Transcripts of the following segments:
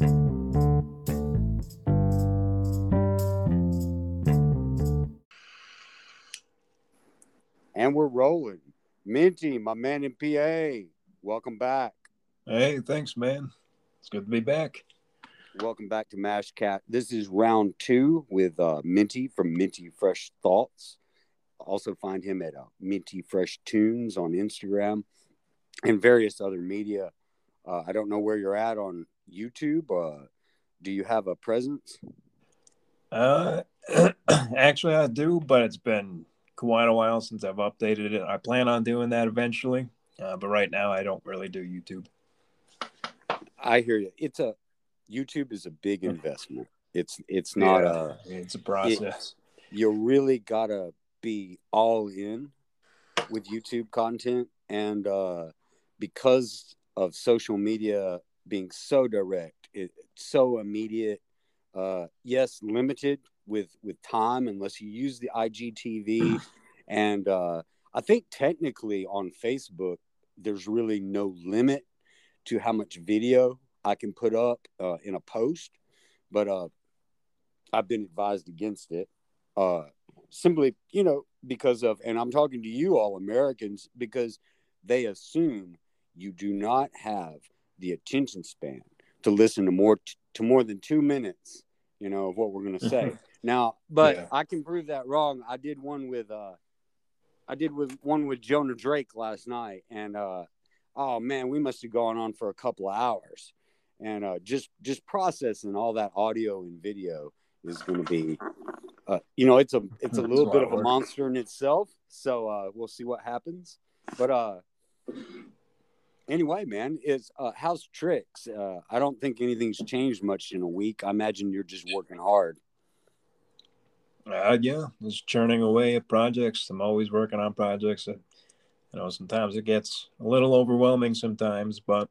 And we're rolling. Minty, my man in PA, welcome back. Hey, thanks, man. It's good to be back. Welcome back to Mashed Cat. This is round two with uh, Minty from Minty Fresh Thoughts. Also find him at uh, Minty Fresh Tunes on Instagram and various other media. Uh, I don't know where you're at on YouTube. Uh, do you have a presence? Uh, actually, I do, but it's been quite a while since I've updated it. I plan on doing that eventually, uh, but right now I don't really do YouTube. I hear you. It's a YouTube is a big investment. It's it's not Yeah, a It's a process. you really gotta be all in with YouTube content, and uh, because of social media being so direct, it, so immediate. Uh, yes, limited with with time unless you use the IGTV, and uh, I think technically on Facebook there's really no limit to how much video I can put up uh, in a post, but uh, I've been advised against it. Uh, simply, you know, because of, and I'm talking to you all Americans, because they assume you do not have the attention span to listen to more to more than two minutes, you know, of what we're going to say. now, but Yeah. I can prove that wrong. I did one with, uh, I did with one with Jonah Drake last night, and uh, oh man, we must have gone on for a couple of hours, and uh, just just processing all that audio and video is going to be, uh, you know, it's a it's a little bit of of a monster in itself. So uh, we'll see what happens. But uh, anyway, man, is uh, how's tricks? Uh, I don't think anything's changed much in a week. I imagine you're just working hard. Uh, yeah, just churning away at projects. I'm always working on projects. That, you know, sometimes it gets a little overwhelming sometimes, but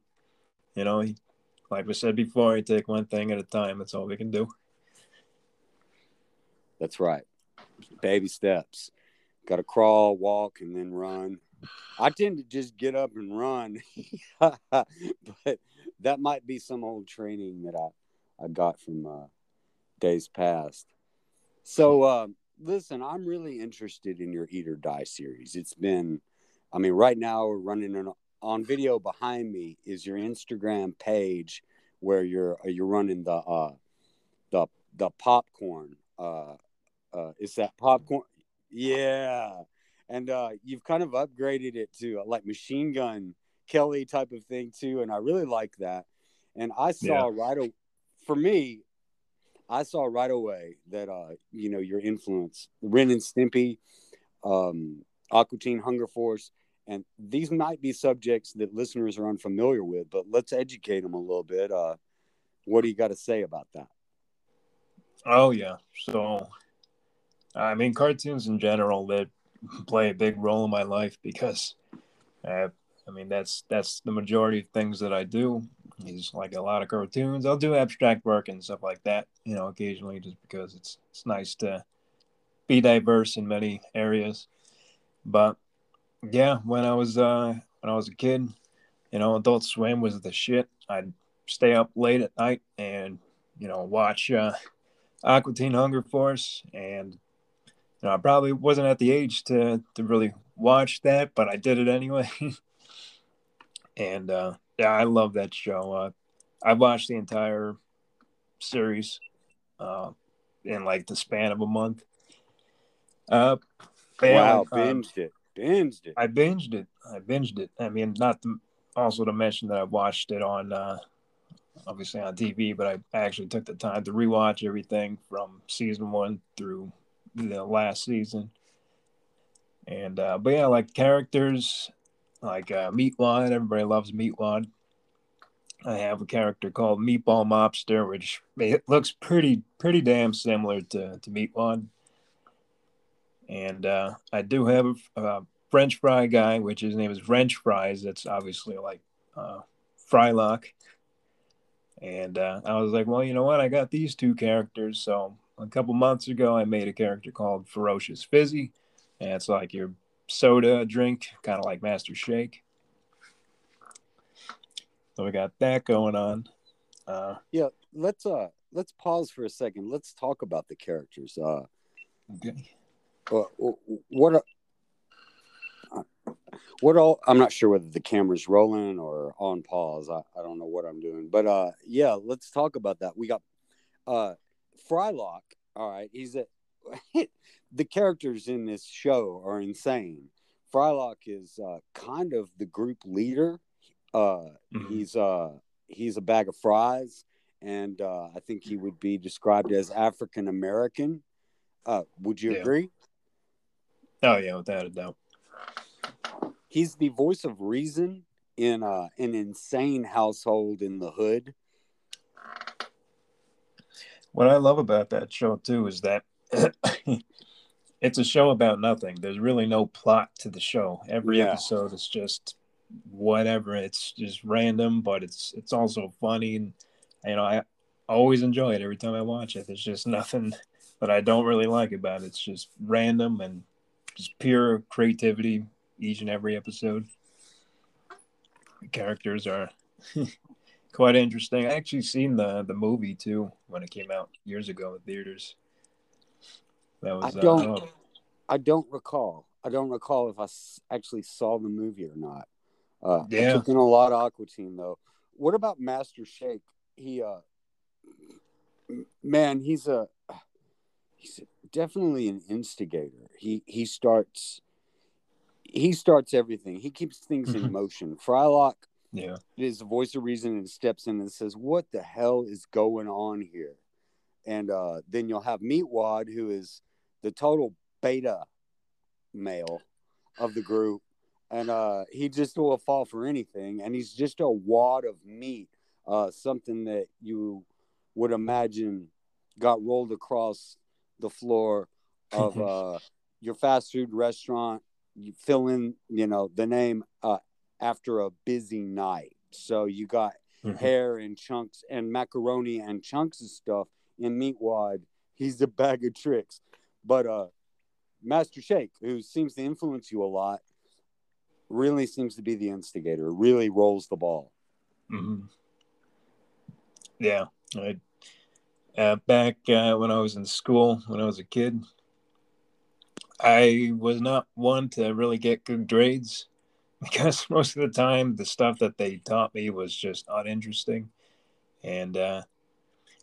you know, like we said before, you take one thing at a time. That's all we can do. That's right. Baby steps. Got to crawl, walk, and then run. I tend to just get up and run, but that might be some old training that I, I got from uh, days past. So, uh, listen, I'm really interested in your Eat or Die series. It's been, I mean, right now we're running an, on video behind me is your Instagram page where you're uh, you're running the uh, the the popcorn. Uh, uh, is that popcorn? Yeah, and uh, you've kind of upgraded it to uh, like machine gun Kelly type of thing too, and I really like that. And I saw right a- for me, I saw right away that uh, you know your influence, Ren and Stimpy, um, Aqua Teen Hunger Force, and these might be subjects that listeners are unfamiliar with, but let's educate them a little bit. Uh, what do you got to say about that? Oh yeah. So, I mean, cartoons in general that play a big role in my life because, uh, I mean, that's that's the majority of things that I do. Is like a lot of cartoons. I'll do abstract work and stuff like that, you know, occasionally, just because it's it's nice to be diverse in many areas. But yeah, when I was uh when I was a kid, you know, Adult Swim was the shit. I'd stay up late at night and you know watch. uh Aqua Teen Hunger Force, and know, I probably wasn't at the age to to really watch that, but I did it anyway. and uh, yeah, I love that show. Uh, I watched the entire series uh, in like the span of a month. Uh, wow, like, um, binged it, binged it. I binged it. I binged it. I mean, not to, also to mention that I watched it on uh, obviously on TV, but I actually took the time to rewatch everything from season one through the last season. And uh, but yeah, like characters like uh, Meatwad. Everybody loves Meatwad. I have a character called Meatball Mobster, which it looks pretty pretty damn similar to to Meatwad. And uh, I do have a, a French fry guy, which his name is French Fries. That's obviously like uh, Frylock. And uh, I was like, well, you know what? I got these two characters. So a couple months ago, I made a character called Ferocious Fizzy. And it's like your soda drink, kind of like Master Shake. So we got that going on. Uh, yeah, let's uh let's pause for a second. Let's talk about the characters. Uh, okay. uh, what uh, what all? I'm not sure whether the camera's rolling or on pause. I, I don't know what I'm doing, but uh, yeah, let's talk about that. We got uh, Frylock. All right, he's a the characters in this show are insane. Frylock is uh, kind of the group leader. Uh, Mhm. He's uh, he's a bag of fries, and uh, I think he would be described as African American. Uh, would you Yeah. agree? Oh yeah, without a doubt. He's the voice of reason in uh, an insane household in the hood. What I love about that show too is that it's a show about nothing. There's really no plot to the show. Every Yeah. episode is just whatever. It's just random, but it's it's also funny and you know, I always enjoy it every time I watch it. There's just nothing that I don't really like about it. It's just random and just pure creativity each and every episode. The characters are quite interesting. I actually seen the the movie too when it came out years ago in theaters. That was I don't- uh, oh, I don't recall. I don't recall if I actually saw the movie or not. Uh, I Yeah. took in a lot of Aqua Teen though. What about Master Shake? He, uh, man, he's a he's definitely an instigator. He he starts he starts everything. He keeps things in Mhm. motion. Frylock yeah, is the voice of reason and steps in and says, "What the hell is going on here?" And uh, then you'll have Meatwad, who is the total beta male of the group, and uh, he just will fall for anything. And he's just a wad of meat, uh, something that you would imagine got rolled across the floor of uh, your fast food restaurant. You fill in, you know, the name after a busy night. So you got Mhm. hair and chunks and macaroni and chunks of stuff in Meatwad. He's a bag of tricks. But uh Master Shake, who seems to influence you a lot, really seems to be the instigator, really rolls the ball. hmm yeah. I, uh, back uh, when I was in school, when I was a kid, I was not one to really get good grades because most of the time the stuff that they taught me was just uninteresting. And uh,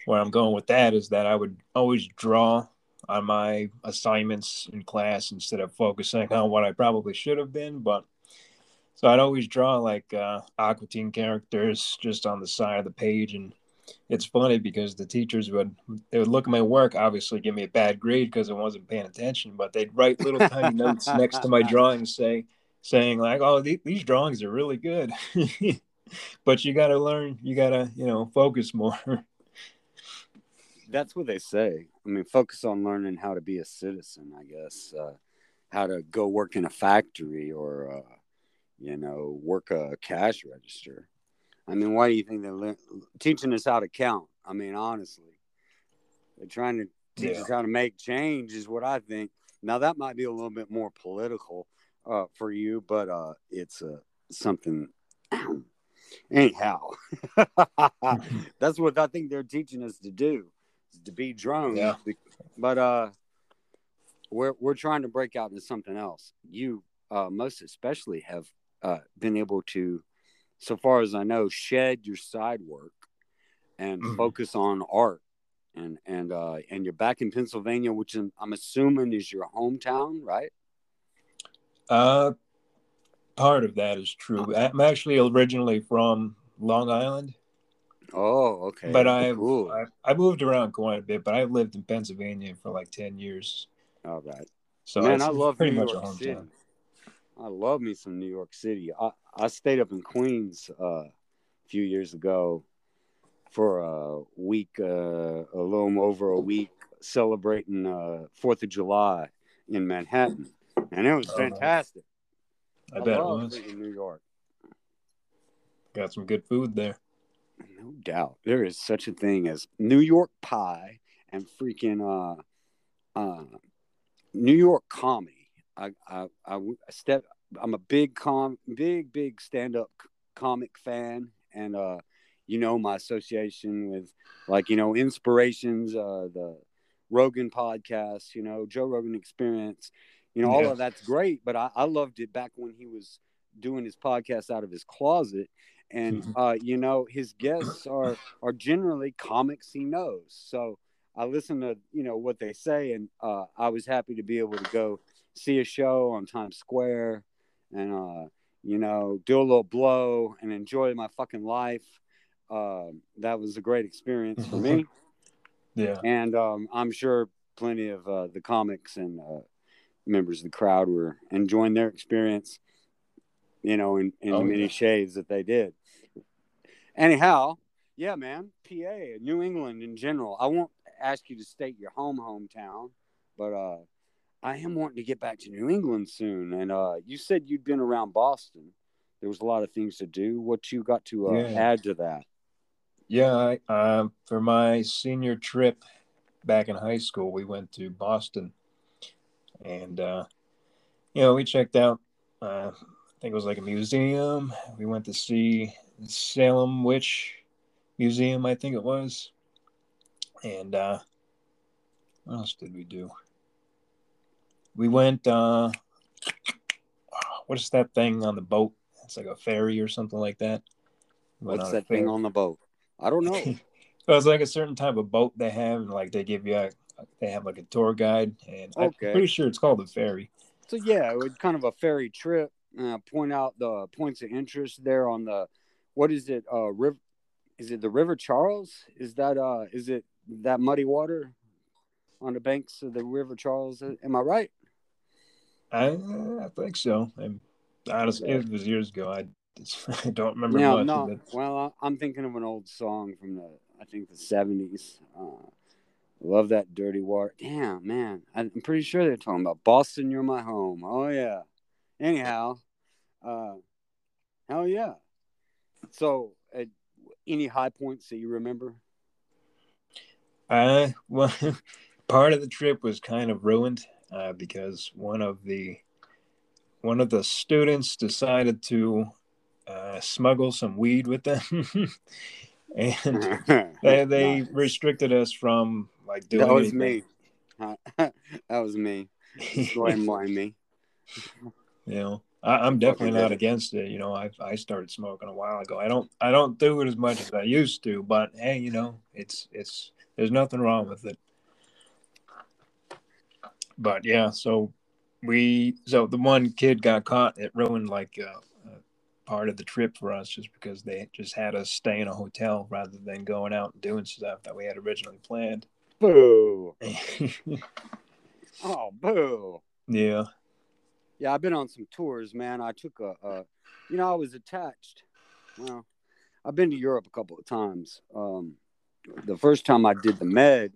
where I'm going with that is that I would always draw on my assignments in class instead of focusing on what I probably should have been. But so I'd always draw like uh, Aqua Teen characters just on the side of the page, and it's funny because the teachers would they would look at my work, obviously give me a bad grade because I wasn't paying attention, but they'd write little tiny notes next to my drawings, say saying like, "Oh, the- these drawings are really good." but you got to learn you got to you know focus more That's what they say. I mean, focus on learning how to be a citizen, I guess. Uh, how to go work in a factory or, uh, you know, work a cash register. I mean, why do you think they're le- teaching us how to count? I mean, honestly, they're trying to teach Yeah. us how to make change, is what I think. Now, that might be a little bit more political uh, for you, but uh, it's uh, something. Anyhow, that's what I think they're teaching us to do, is to be drones. Yeah. But uh, we're we're trying to break out into something else. You, uh, most especially, have uh, been able to, so far as I know, shed your side work and Mhm. focus on art. And and uh, and you're back in Pennsylvania, which I'm, I'm assuming is your hometown, right? Uh part of that is true i'm actually originally from long island Oh, okay. but I've, cool. I've I moved around quite a bit but i've lived in pennsylvania for like 10 years All right. so Man, I love pretty New much York a City. I love me some New York City. I, I stayed up in Queens uh, a few years ago for a week, uh, a little over a week, celebrating uh, Fourth of July in Manhattan, and it was Oh, nice. fantastic. i bet it was New York, got some good food there no doubt. There is such a thing as New York pie and freaking uh, uh, New York comedy. I, I, I step. I'm a big com, big, big stand-up comic fan, and uh, you know, my association with like, you know, inspirations, uh, the Rogan podcast, you know, Joe Rogan experience, you know, all Yeah. of that's great. But I, I loved it back when he was doing his podcast out of his closet. And, Mhm. uh, you know, his guests are, are generally comics he knows. So I listen to, you know, what they say. And uh, I was happy to be able to go see a show on Times Square and, uh, you know, do a little blow and enjoy my fucking life. Um, that was a great experience for me Yeah. and um, I'm sure plenty of uh, the comics and uh, members of the crowd were enjoying their experience, you know, in, in Oh, the many yeah. shades that they did. Anyhow, yeah, man, PA, New England in general. I won't ask you to state your home hometown, but uh, I am wanting to get back to New England soon. And uh, you said you'd been around Boston. There was a lot of things to do. What you got to uh, Yeah. add to that? Yeah, I, uh, for my senior trip back in high school, we went to Boston, and uh, you know we checked out. Uh, I think it was like a museum. We went to see Salem Witch Museum, I think it was, and uh, what else did we do? We went. Uh, what is that thing on the boat? It's like a ferry or something like that. We What's that thing on the boat? I don't know. Well, it's like a certain type of boat they have, and like they give you a, they have like a tour guide, and I'm pretty sure it's called a ferry. So yeah, it was kind of a ferry trip. Uh, point out the points of interest there on the, what is it? Uh, river, is it the River Charles? Is that uh, is it that muddy water on the banks of the River Charles? Am I right? I, I think so. And honestly, it was years ago. I, I don't remember Yeah, much no. it. Well, I'm thinking of an old song from the, I think the '70s. Uh, love that dirty water. Damn, man, I'm pretty sure they're talking about Boston. You're my home. Oh yeah. Anyhow, uh, hell yeah. So, uh, any high points that you remember? I well, part of the trip was kind of ruined uh, because one of the one of the students decided to uh, smuggle some weed with them, and they they Nice. restricted us from like doing That was anything. me. that was me. Blame me. you know I, i'm definitely Fucking not against it you know i i started smoking a while ago i don't i don't do it as much as i used to but hey you know it's it's there's nothing wrong with it but yeah so we so the one kid got caught it ruined like uh, uh, part of the trip for us just because they just had us stay in a hotel rather than going out and doing stuff that we had originally planned Boo. Oh, boo. yeah Yeah, I've been on some tours, man. I took a, a you know, I was attached. Well, I've been to Europe a couple of times. Um, the first time I did the Med,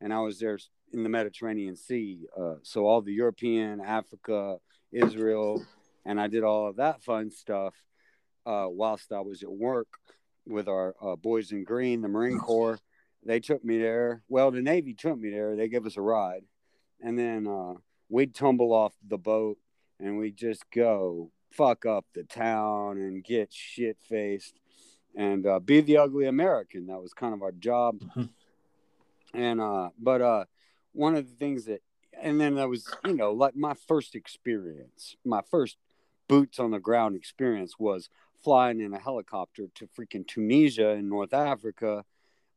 and I was there in the Mediterranean Sea. Uh, so all the European, Africa, Israel, and I did all of that fun stuff uh, whilst I was at work with our uh, boys in green, the Marine Corps. They took me there. Well, the Navy took me there. They gave us a ride, and then uh, we'd tumble off the boat and we just go fuck up the town and get shit faced and uh, be the ugly American. That was kind of our job. Mhm. And uh, but uh, one of the things that, and then that was you know like my first experience, my first boots on the ground experience was flying in a helicopter to freaking Tunisia in North Africa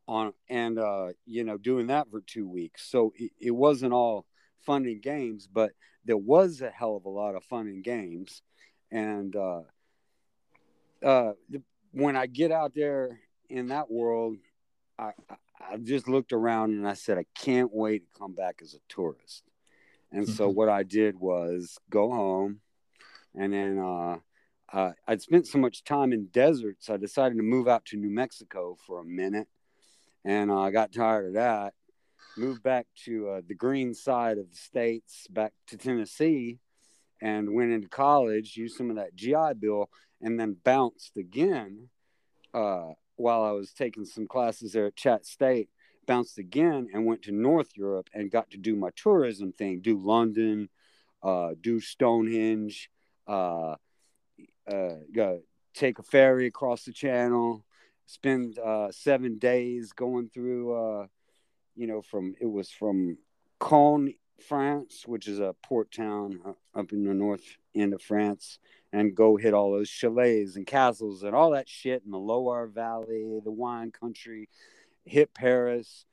on and uh you know doing that for two weeks. So it, it wasn't all fun and games but there was a hell of a lot of fun and games. And uh uh when i get out there in that world I, I i just looked around and i said i can't wait to come back as a tourist. And so Mhm. what i did was go home and then uh uh, I'd spent so much time in deserts, I decided to move out to New Mexico for a minute, and uh, I got tired of that. Moved back to uh, the green side of the states, back to Tennessee, and went into college. Used some of that GI Bill, and then bounced again uh, while I was taking some classes there at Chatt State. Bounced again and went to North Europe and got to do my tourism thing, do London, uh, do Stonehenge. Uh, uh, take a ferry across the channel, spend uh, seven days going through, uh, you know, from it was from Caen, France, which is a port town uh, up in the north end of France, and go hit all those chalets and castles and all that shit in the Loire Valley, the wine country, hit Paris,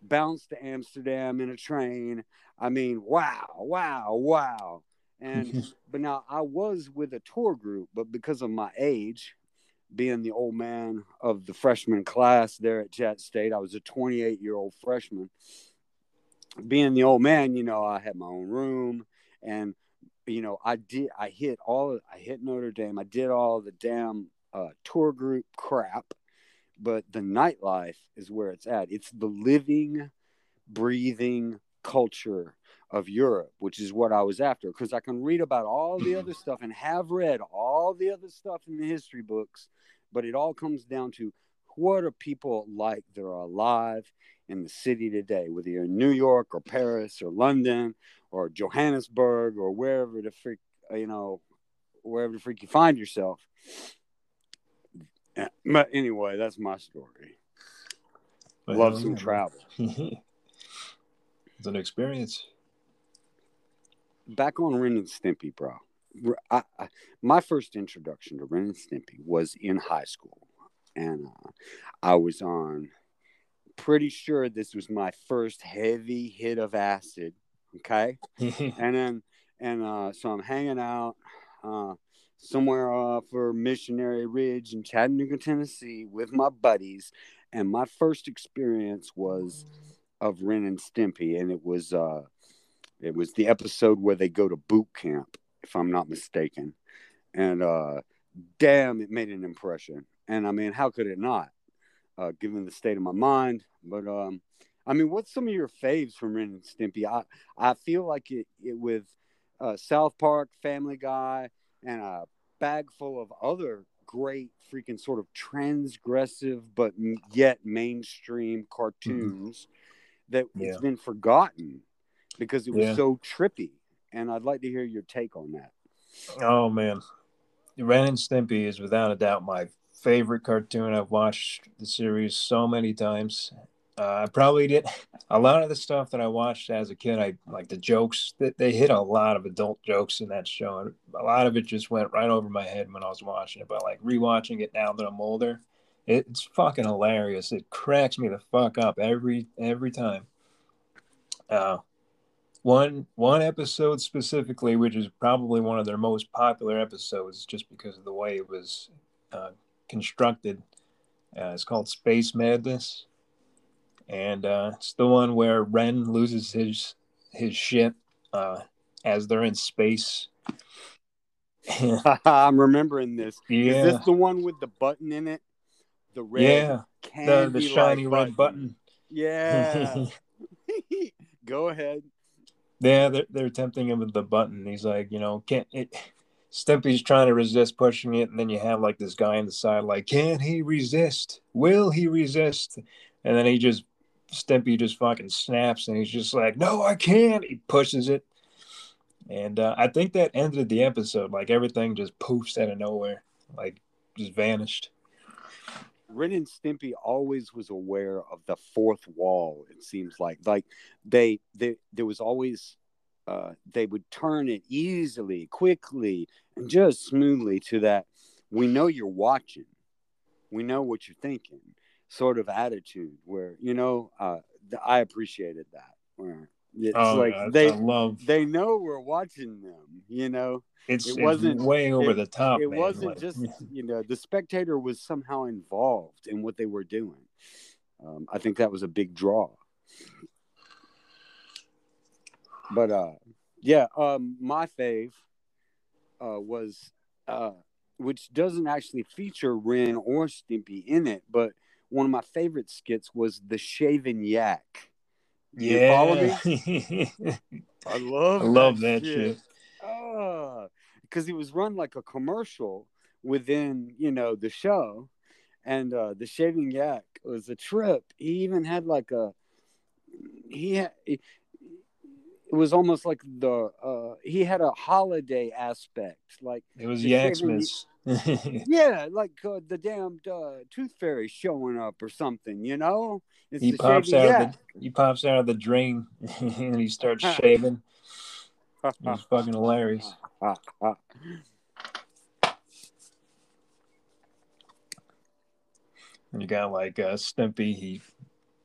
bounce to Amsterdam in a train. I mean, wow, wow, wow. And but now I was with a tour group, but because of my age, being the old man of the freshman class there at Jet State, I was a 28 year old freshman. Being the old man, you know, I had my own room and you know, I did I hit all I hit Notre Dame. I did all the damn uh, tour group crap, but the nightlife is where it's at. It's the living, breathing culture of Europe, which is what I was after. Because I can read about all the other stuff and have read all the other stuff in the history books, but it all comes down to what are people like that are alive in the city today, whether you're in New York or Paris or London or Johannesburg or wherever the freak, you know, wherever the freak you find yourself. Eh, but anyway, that's my story. Love some travel. it's an experience back on Ren and Stimpy, bro. I, I, my first introduction to Ren and Stimpy was in high school, and uh, I was on. Pretty sure this was my first heavy hit of acid. Okay, and then and uh, so I'm hanging out uh, somewhere off for Missionary Ridge in Chattanooga, Tennessee, with my buddies, and my first experience was of Ren and Stimpy, and it was uh, it was the episode where they go to boot camp, if I'm not mistaken. And uh, damn, it made an impression. And I mean, how could it not, uh, given the state of my mind? But um, I mean, what's some of your faves from Ren and Stimpy? I I feel like it, it with uh, South Park, Family Guy, and a bag full of other great freaking sort of transgressive but yet mainstream cartoons mm-hmm. That yeah. it's been forgotten because it was yeah. so trippy. And I'd like to hear your take on that. Oh man, Ren and Stimpy is without a doubt my favorite cartoon. I've watched the series so many times. Uh, I probably did a lot of the stuff that I watched as a kid. I like the jokes that they hit a lot of adult jokes in that show, and a lot of it just went right over my head when I was watching it. But like rewatching it now that I'm older, it's fucking hilarious. It cracks me the fuck up every every time. Uh, one one episode specifically, which is probably one of their most popular episodes, just because of the way it was uh, constructed. Uh, it's called Space Madness, and uh, it's the one where Ren loses his his shit uh, as they're in space. I'm remembering this. Yeah. Is this the one with the button in it? The red, yeah, the, the shiny red button. Yeah. Go ahead. Yeah, they're, they're tempting him with the button. He's like, you know, can't it? Stimpy's trying to resist pushing it, and then you have like this guy on the side, like, can he resist? Will he resist? And then he just Stimpy just fucking snaps, and he's just like, no, I can't. He pushes it, and uh, I think that ended the episode. Like everything just poofs out of nowhere, like just vanished. Ren and Stimpy always was aware of the fourth wall. It seems like like they, they there was always uh, they would turn it easily, quickly, and just smoothly to that. We know you're watching. We know what you're thinking. Sort of attitude where you know uh, I appreciated that. Where it's oh, like they love they know we're watching them. You know it's it wasn't it's way over it, the top. It man. wasn't like, just you know the spectator was somehow involved in what they were doing. Um, I think that was a big draw. But uh, yeah, um, my fave uh, was uh, which doesn't actually feature Ren or Stimpy in it, but one of my favorite skits was the Shaven Yak. You yeah. follow me? I love I love that, that shit. shit because he was run like a commercial within you know the show, and uh, the shaving yak was a trip. He even had like a he had. It, it was almost like the uh, he had a holiday aspect, like it was Yaksmas. yeah, like uh, the damned uh, tooth fairy showing up or something, you know? It's he the pops out of the he pops out of the drain and he starts shaving. It's fucking hilarious. And you got like uh, Stimpy. He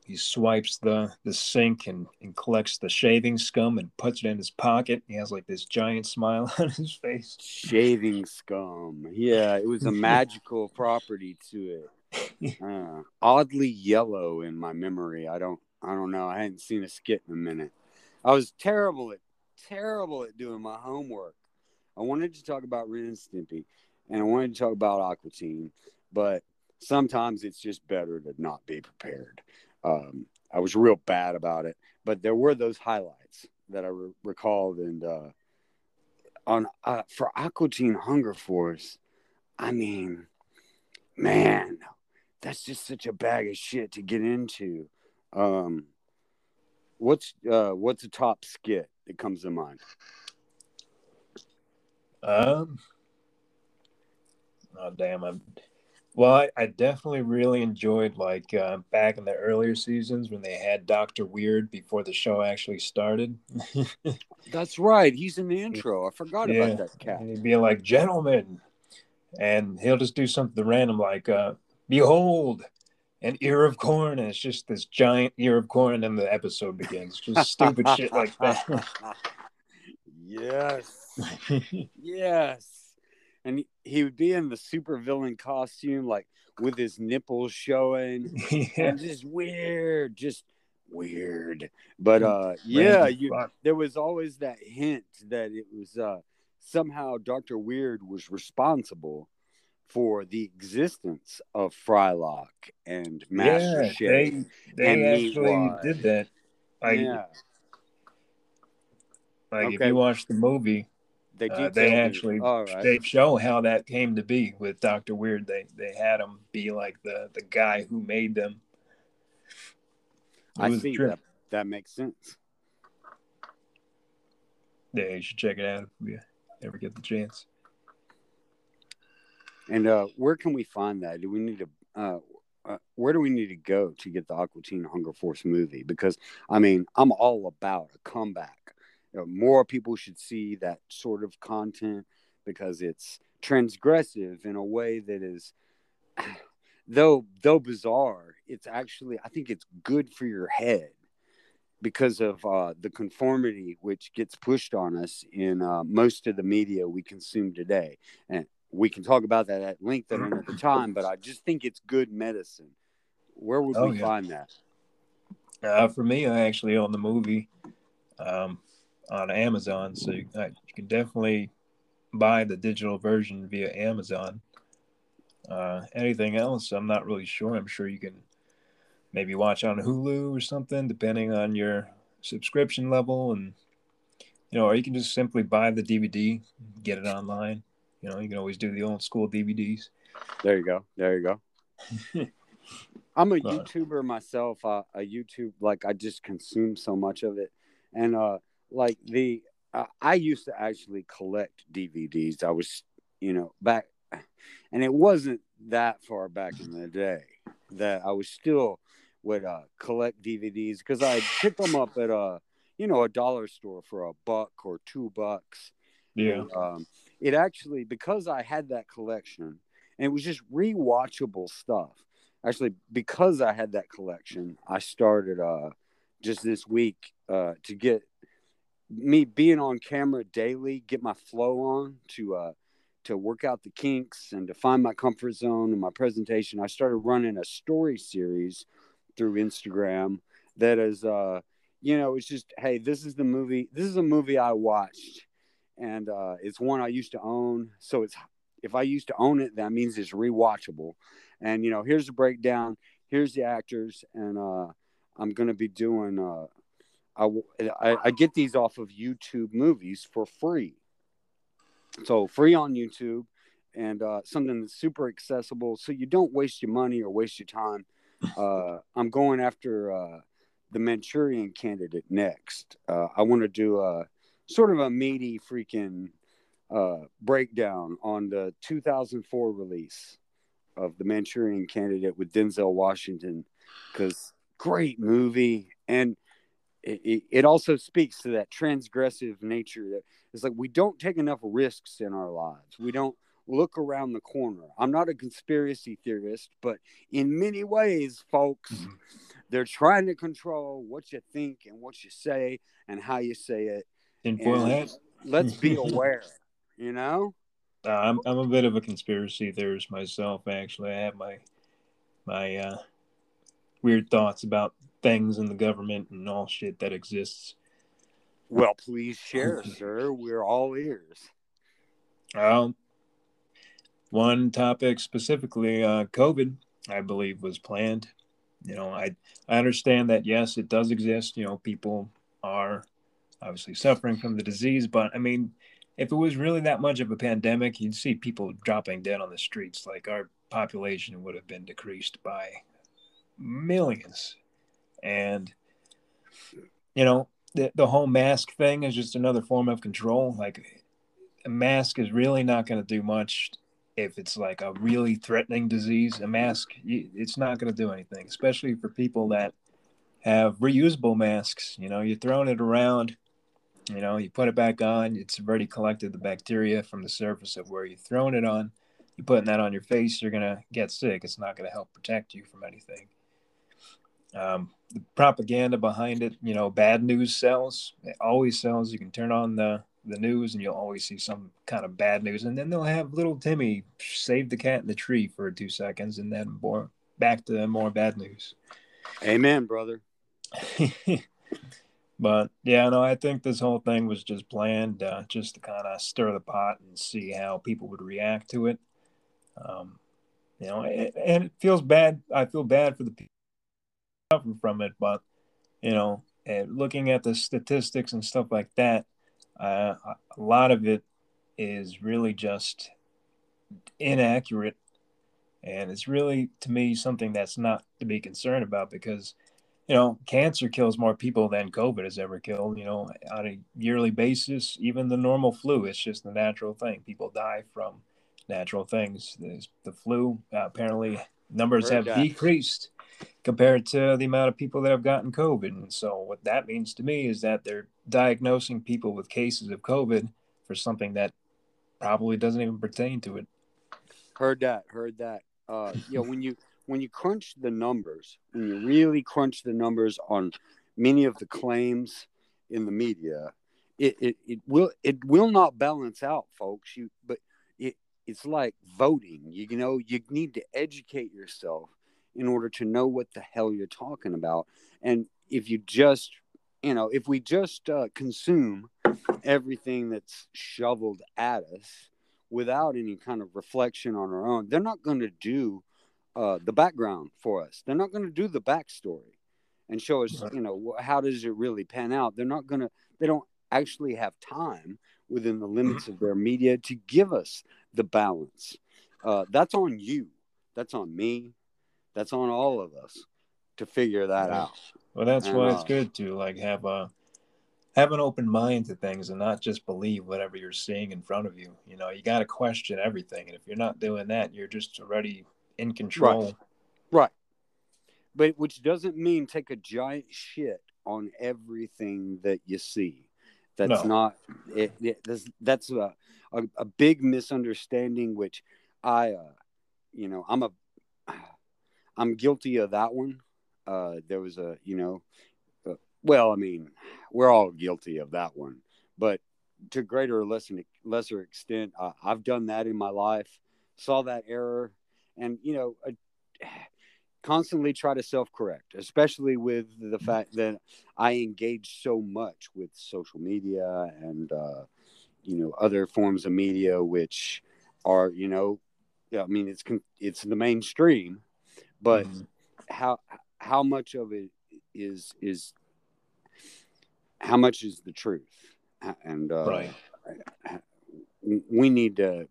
he swipes the the sink and, and collects the shaving scum and puts it in his pocket. He has like this giant smile on his face. Shaving scum. Yeah, it was a magical property to it. Uh, oddly yellow in my memory. I don't I don't know. I hadn't seen a skit in a minute. I was terrible at terrible at doing my homework. I wanted to talk about Ren and Stimpy and I wanted to talk about Aqua Teen, but sometimes it's just better to not be prepared. Um, I was real bad about it, but there were those highlights that I re- recalled. And uh, on uh, for Aqua Teen Hunger Force, I mean, man, that's just such a bag of shit to get into. Um, what's uh, what's a top skit that comes to mind? Um. Oh damn! I'm. Well, I, I definitely really enjoyed like uh, back in the earlier seasons when they had Doctor Weird before the show actually started. That's right. He's in the intro. I forgot Yeah. about that cat. And he'd be like, "Gentlemen," and he'll just do something random like, uh, "Behold, an ear of corn," and it's just this giant ear of corn, and then the episode begins. Just stupid shit like that. yes. Yes. And he- would be in the super villain costume, like with his nipples showing, yeah. and just weird, just weird. But uh, yeah, you there was always that hint that it was uh somehow Doctor Weird was responsible for the existence of Frylock and Master yeah, they they and actually did that. Like, yeah, like if you watch the movie, they uh, they actually All right. they show how that came to be with Doctor Weird. They they had him be like the the guy who made them. It I see that. That makes sense. Yeah, you should check it out if you ever get the chance. And uh, where can we find that? Do we need to? Uh, uh, where do we need to go to get the Aqua Teen Hunger Force movie? Because I mean, I'm all about a comeback. You know, more people should see that sort of content because it's transgressive in a way that is, though though bizarre, it's actually I think it's good for your head because of uh, the conformity which gets pushed on us in uh, most of the media we consume today. And we can talk about that at length at another time, but I just think it's good medicine. Where would Oh, we yeah. find that? Uh, for me, actually on the movie um, on Amazon, so you, uh, you can definitely buy the digital version via Amazon. Uh, anything else, I'm not really sure. I'm sure you can maybe watch on Hulu or something, depending on your subscription level, and you know, or you can just simply buy the DVD, get it online. You know, you can always do the old school DVDs. There you go. There you go. I'm a. YouTuber myself. Uh, a YouTube like I just consume so much of it, and uh, like the uh, I used to actually collect DVDs. I was, you know, back, and it wasn't that far back in the day that I was still would uh, collect DVDs because I pick them up at a you know a dollar store for a buck or two bucks. Yeah, And, um, it actually because I had that collection and it was just rewatchable stuff. Actually, because I had that collection, I started uh just this week uh to get me being on camera daily, get my flow on to uh to work out the kinks and to find my comfort zone in my presentation. I started running a story series through Instagram that is uh you know, it's just hey, this is the movie. This is a movie I watched and uh, it's one I used to own. So it's if I used to own it, that means it's rewatchable. And you know, here's the breakdown. Here's the actors, and uh, I'm gonna be doing. Uh, I, I I get these off of YouTube movies for free. So free on YouTube, and uh, something that's super accessible, so you don't waste your money or waste your time. Uh, I'm going after uh, the Manchurian Candidate next. Uh, I want to do a sort of a meaty freaking uh, breakdown on the 2004 release of the Manchurian Candidate with Denzel Washington because great movie and it, it also speaks to that transgressive nature that it's like we don't take enough risks in our lives. We don't look around the corner. I'm not a conspiracy theorist, but in many ways, folks, mm-hmm. they're trying to control what you think and what you say and how you say it. Tinfoil hat. Let's be aware, you know? Uh, I'm I'm a bit of a conspiracy theorist myself. Actually, I have my my uh, weird thoughts about things in the government and all shit that exists. Well, please share, sir. We're all ears. Um, one topic specifically, uh, COVID, I believe, was planned. You know, I I understand that yes, it does exist. You know, people are obviously suffering from the disease, but I mean, if it was really that much of a pandemic, you'd see people dropping dead on the streets. Like our population would have been decreased by millions. And, you know, the, the whole mask thing is just another form of control. Like, a mask is really not going to do much if it's like a really threatening disease. A mask, it's not going to do anything, especially for people that have reusable masks. You know, you're throwing it around, you know, you put it back on, it's already collected the bacteria from the surface of where you're throwing it on. You're putting that on your face, you're going to get sick. It's not going to help protect you from anything. Um, the propaganda behind it, you know, bad news sells. It always sells. You can turn on the the news and you'll always see some kind of bad news, and then they'll have little Timmy save the cat in the tree for two seconds, and then more back to more bad news. Amen, brother. but yeah, no, I think this whole thing was just planned, uh, just to kind of stir the pot and see how people would react to it. Um, you know, it, and it feels bad. I feel bad for the people suffer from it, but you know, looking at the statistics and stuff like that, uh, a lot of it is really just inaccurate, and it's really to me something that's not to be concerned about because you know cancer kills more people than COVID has ever killed. You know, on a yearly basis, even the normal flu, it's just the natural thing. People die from natural things. There's the flu uh, apparently numbers have decreased compared to the amount of people that have gotten COVID. And so, what that means to me is that they're diagnosing people with cases of COVID for something that probably doesn't even pertain to it. Heard that. Heard that. Uh, you know, when you when you crunch the numbers, when you really crunch the numbers on many of the claims in the media, it, it, it will it will not balance out, folks. You but it it's like voting. You, you know, you need to educate yourself in order to know what the hell you're talking about. And if you just, you know, if we just uh, consume everything that's shoveled at us without any kind of reflection on our own, they're not going to do uh, the background for us. They're not going to do the backstory and show us, you know, how does it really pan out. They're not going to, they don't actually have time within the limits of their media to give us the balance. Uh, that's on you. That's on me. That's on all of us to figure that out. Well, that's and, why it's uh, good to like have a have an open mind to things and not just believe whatever you're seeing in front of you. You know, you got to question everything, and if you're not doing that, you're just already in control. Right. right. But which doesn't mean take a giant shit on everything that you see. That's no. not it, it, that's, that's a, a, a big misunderstanding. Which I, uh, you know, I'm a I'm guilty of that one. Uh, there was a, you know, uh, well, I mean, we're all guilty of that one, but to greater or lesser lesser extent, uh, I've done that in my life. Saw that error, and you know, uh, constantly try to self correct, especially with the fact that I engage so much with social media and uh, you know other forms of media, which are you know, I mean, it's it's the mainstream but mm-hmm. how how much of it is is how much is the truth and uh, right. we need to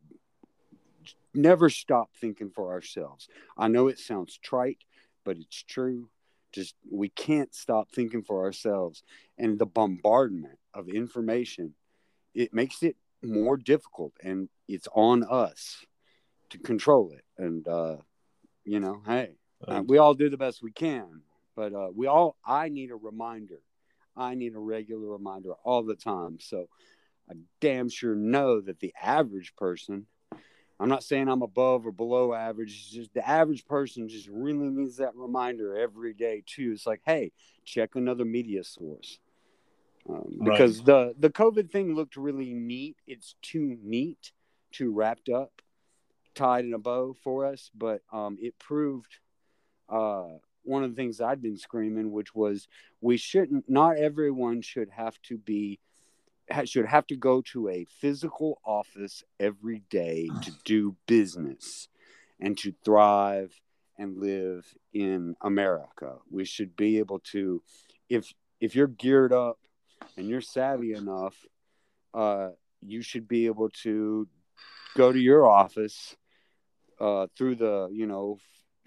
never stop thinking for ourselves i know it sounds trite but it's true just we can't stop thinking for ourselves and the bombardment of information it makes it more difficult, and it's on us to control it. And uh, you know, hey, uh, we all do the best we can, but uh, we all. I need a reminder. I need a regular reminder all the time. So I damn sure know that the average person. I'm not saying I'm above or below average. Just the average person just really needs that reminder every day too. It's like, hey, check another media source. Um, because right. the the COVID thing looked really neat. It's too neat, too wrapped up, tied in a bow for us. But um, it proved uh, one of the things I'd been screaming, which was we shouldn't. Not everyone should have to be should have to go to a physical office every day to do business and to thrive and live in America. We should be able to, if if you're geared up and you're savvy enough, uh, you should be able to go to your office uh, through the you know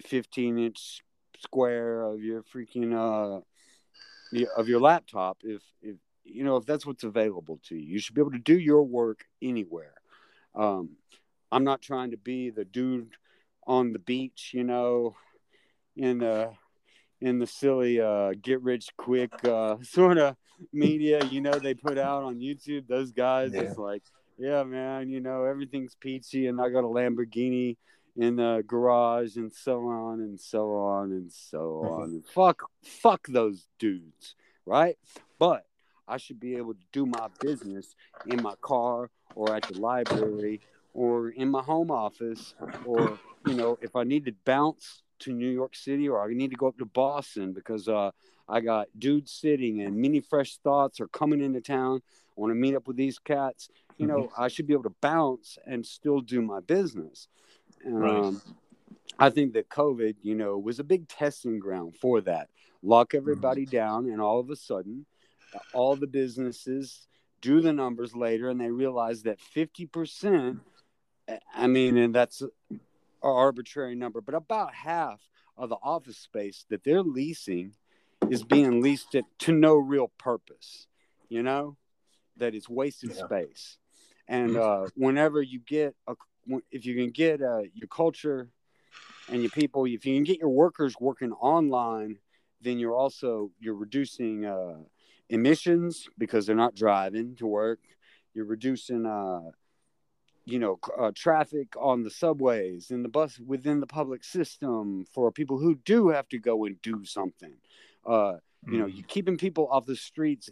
15 inch square of your freaking uh of your laptop if if you know if that's what's available to you you should be able to do your work anywhere um i'm not trying to be the dude on the beach you know in the in the silly uh, get rich quick uh, sort of media, you know, they put out on YouTube. Those guys, yeah. it's like, yeah, man, you know, everything's peachy, and I got a Lamborghini in the garage, and so on and so on and so on. And fuck, fuck those dudes, right? But I should be able to do my business in my car or at the library or in my home office or you know if I need to bounce to New York City or I need to go up to Boston because uh, I got dudes sitting and Minty Fresh Thoughts are coming into town. I want to meet up with these cats. You know, mm-hmm. I should be able to bounce and still do my business. Right. Um, I think that COVID, you know, was a big testing ground for that. Lock everybody mm-hmm. down, and all of a sudden, all the businesses do the numbers later, and they realize that 50%. I mean, and that's an arbitrary number, but about half of the office space that they're leasing is being leased to, to no real purpose, you know, that it's wasted yeah. space. And uh, whenever you get a, if you can get uh, your culture and your people, if you can get your workers working online, then you're also you're reducing uh, emissions because they're not driving to work. You're reducing uh, you know uh, traffic on the subways and the bus within the public system for people who do have to go and do something uh, you know you're mm. keeping people off the streets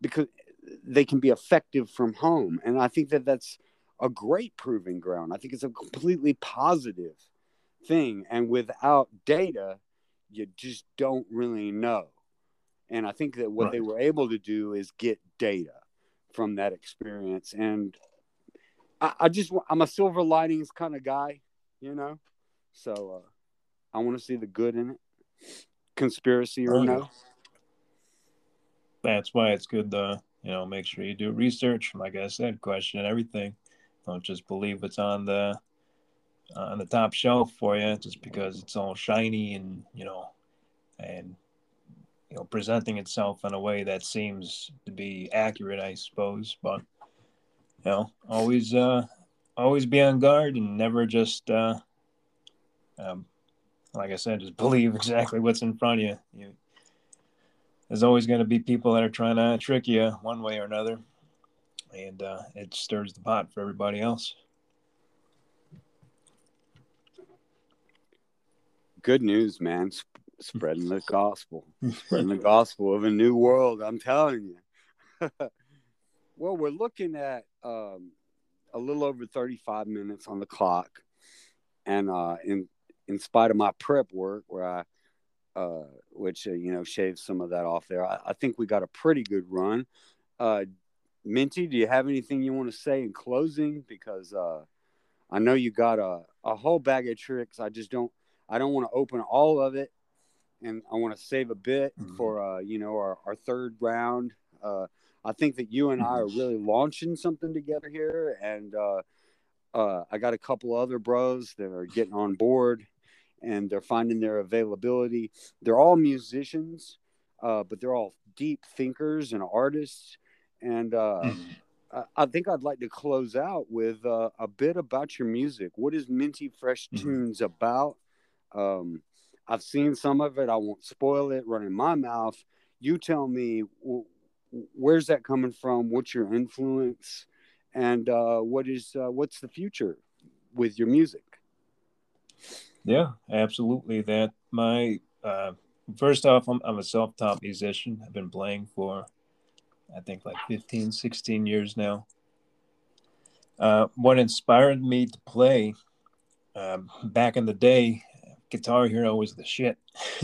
because they can be effective from home and i think that that's a great proving ground i think it's a completely positive thing and without data you just don't really know and i think that what right. they were able to do is get data from that experience and I, I just I'm a silver linings kind of guy, you know. So uh, I want to see the good in it, conspiracy or no. That's why it's good to you know make sure you do research. Like I said, question everything. Don't just believe what's on the uh, on the top shelf for you just because it's all shiny and you know and you know presenting itself in a way that seems to be accurate, I suppose. But you know, always uh, always be on guard and never just uh, um, like I said, just believe exactly what's in front of you. you there's always going to be people that are trying to trick you one way or another, and uh, it stirs the pot for everybody else. Good news, man. spreading the gospel, spreading the gospel of a new world. I'm telling you. well, we're looking at um, a little over 35 minutes on the clock. And uh, in in spite of my prep work, where I, uh, which uh, you know, shaved some of that off there, I, I think we got a pretty good run. Uh, Minty, do you have anything you want to say in closing? Because uh, I know you got a, a whole bag of tricks. I just don't I don't want to open all of it, and I want to save a bit mm-hmm. for uh, you know our, our third round. Uh, I think that you and I are really launching something together here, and uh, uh, I got a couple other bros that are getting on board, and they're finding their availability. They're all musicians, uh, but they're all deep thinkers and artists, and uh, mm-hmm. I think I'd like to close out with uh, a bit about your music. What is Minty Fresh mm-hmm. Tunes about? Um, I've seen some of it. I won't spoil it. Running my mouth. You tell me where's that coming from? What's your influence? And uh, what is uh, what's the future with your music? Yeah, absolutely. That my uh, first off, I'm, I'm a self-taught musician. I've been playing for I think like 15, 16 years now. Uh, what inspired me to play um, back in the day, Guitar Hero was the shit.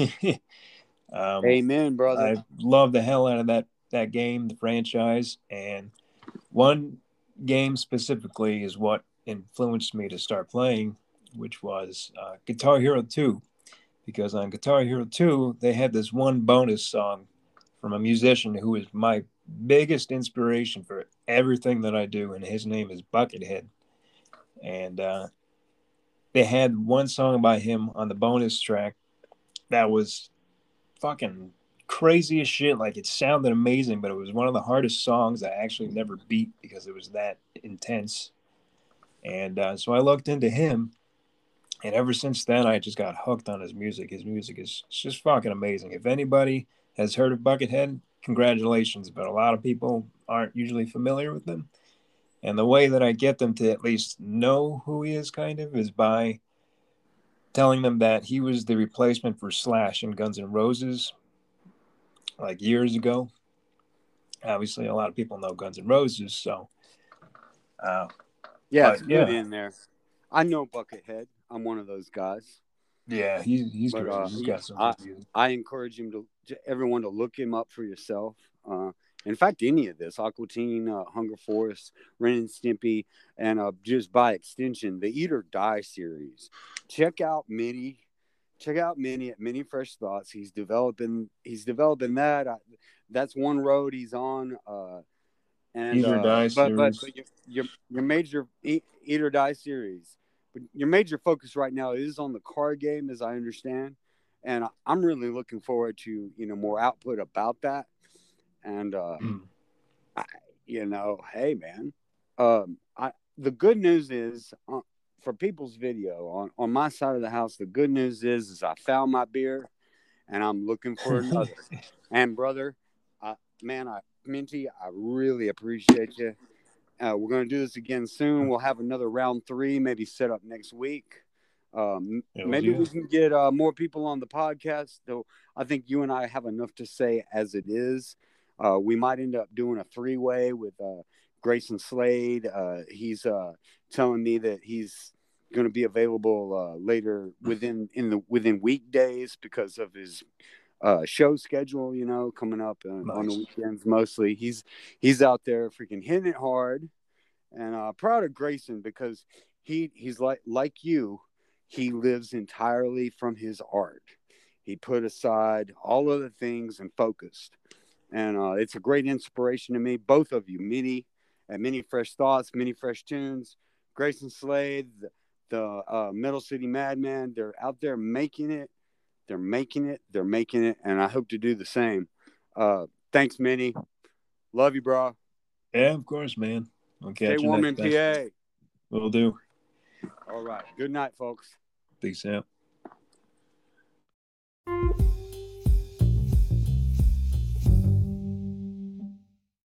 um, Amen, brother. I love the hell out of that that game, the franchise, and one game specifically is what influenced me to start playing, which was uh, Guitar Hero 2. Because on Guitar Hero 2, they had this one bonus song from a musician who is my biggest inspiration for everything that I do, and his name is Buckethead. And uh, they had one song by him on the bonus track that was fucking crazy as shit. Like it sounded amazing, but it was one of the hardest songs I actually never beat because it was that intense. And uh, so I looked into him, and ever since then, I just got hooked on his music. His music is just fucking amazing. If anybody has heard of Buckethead, congratulations, but a lot of people aren't usually familiar with him. And the way that I get them to at least know who he is, kind of, is by telling them that he was the replacement for Slash in Guns N' Roses, like years ago. Obviously, a lot of people know Guns N' Roses, so. Uh, yeah, but, yeah. in there. I know Buckethead. I'm one of those guys. Yeah, he's he's but. Uh, he's got some. I, I, encourage him to, to, everyone to look him up for yourself. Uh, in fact, any of this, Aqua Teen, uh, Hunger Force, Ren and Stimpy, and uh, just by extension, the Eat or Die series. Check out Minty. Check out Minty at Minty Fresh Thoughts. He's developing. He's developing that. I, that's one road he's on. Uh, and Eat or uh, Die but, series. But, but your, your, your major Eat, Eat or Die series but your major focus right now is on the card game, as I understand, and I'm really looking forward to you know more output about that. And uh, mm. I, you know, hey man, um, I the good news is uh, for people's video on on my side of the house. The good news is is I found my beer, and I'm looking for another. and brother, I, man, I Minty, I really appreciate you. Uh, we're going to do this again soon. We'll have another round three, maybe set up next week. Um, maybe we can get uh, more people on the podcast. Though I think you and I have enough to say as it is. Uh, we might end up doing a three way with uh, Grayson Slade. Uh, he's uh, telling me that he's going to be available later within in the within weekdays because of his uh, show schedule, you know, coming up uh, nice. on the weekends mostly. He's he's out there freaking hitting it hard, and uh, proud of Grayson because he he's like like you, he lives entirely from his art. He put aside all other things and focused, and uh, it's a great inspiration to me. Both of you, Minty and Minty Fresh Thoughts, Minty Fresh Tunes, Grayson Slade, the, the uh, Metal City Madman. They're out there making it they're making it. They're making it, and I hope to do the same. Uh, thanks, Minty. Love you, bro. Yeah, of course, man. I'll Stay warm in PA. Will do. All right. Good night, folks. Peace out.